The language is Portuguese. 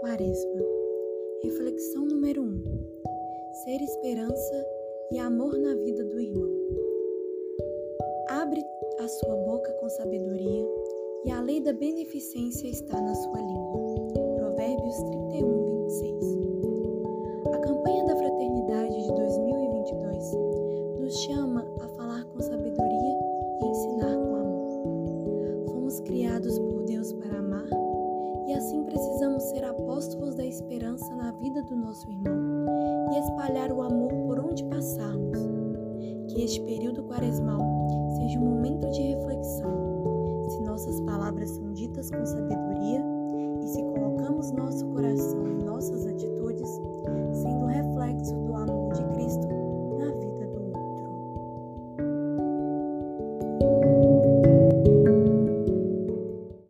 Quaresma. Reflexão número 1. Um. Ser esperança e amor na vida do irmão. Abre a sua boca com sabedoria e a lei da beneficência está na sua língua. Provérbios 31, 26. A campanha da fraternidade de 2022 nos chama a falar com sabedoria e ensinar com amor. Fomos criados por Deus para amar e assim precisamos ser apóstolos da esperança na vida do nosso irmão e espalhar o amor por onde passarmos. Que este período quaresmal seja um momento de reflexão. Se nossas palavras são ditas com sabedoria e se colocamos nosso coração em nossas atitudes,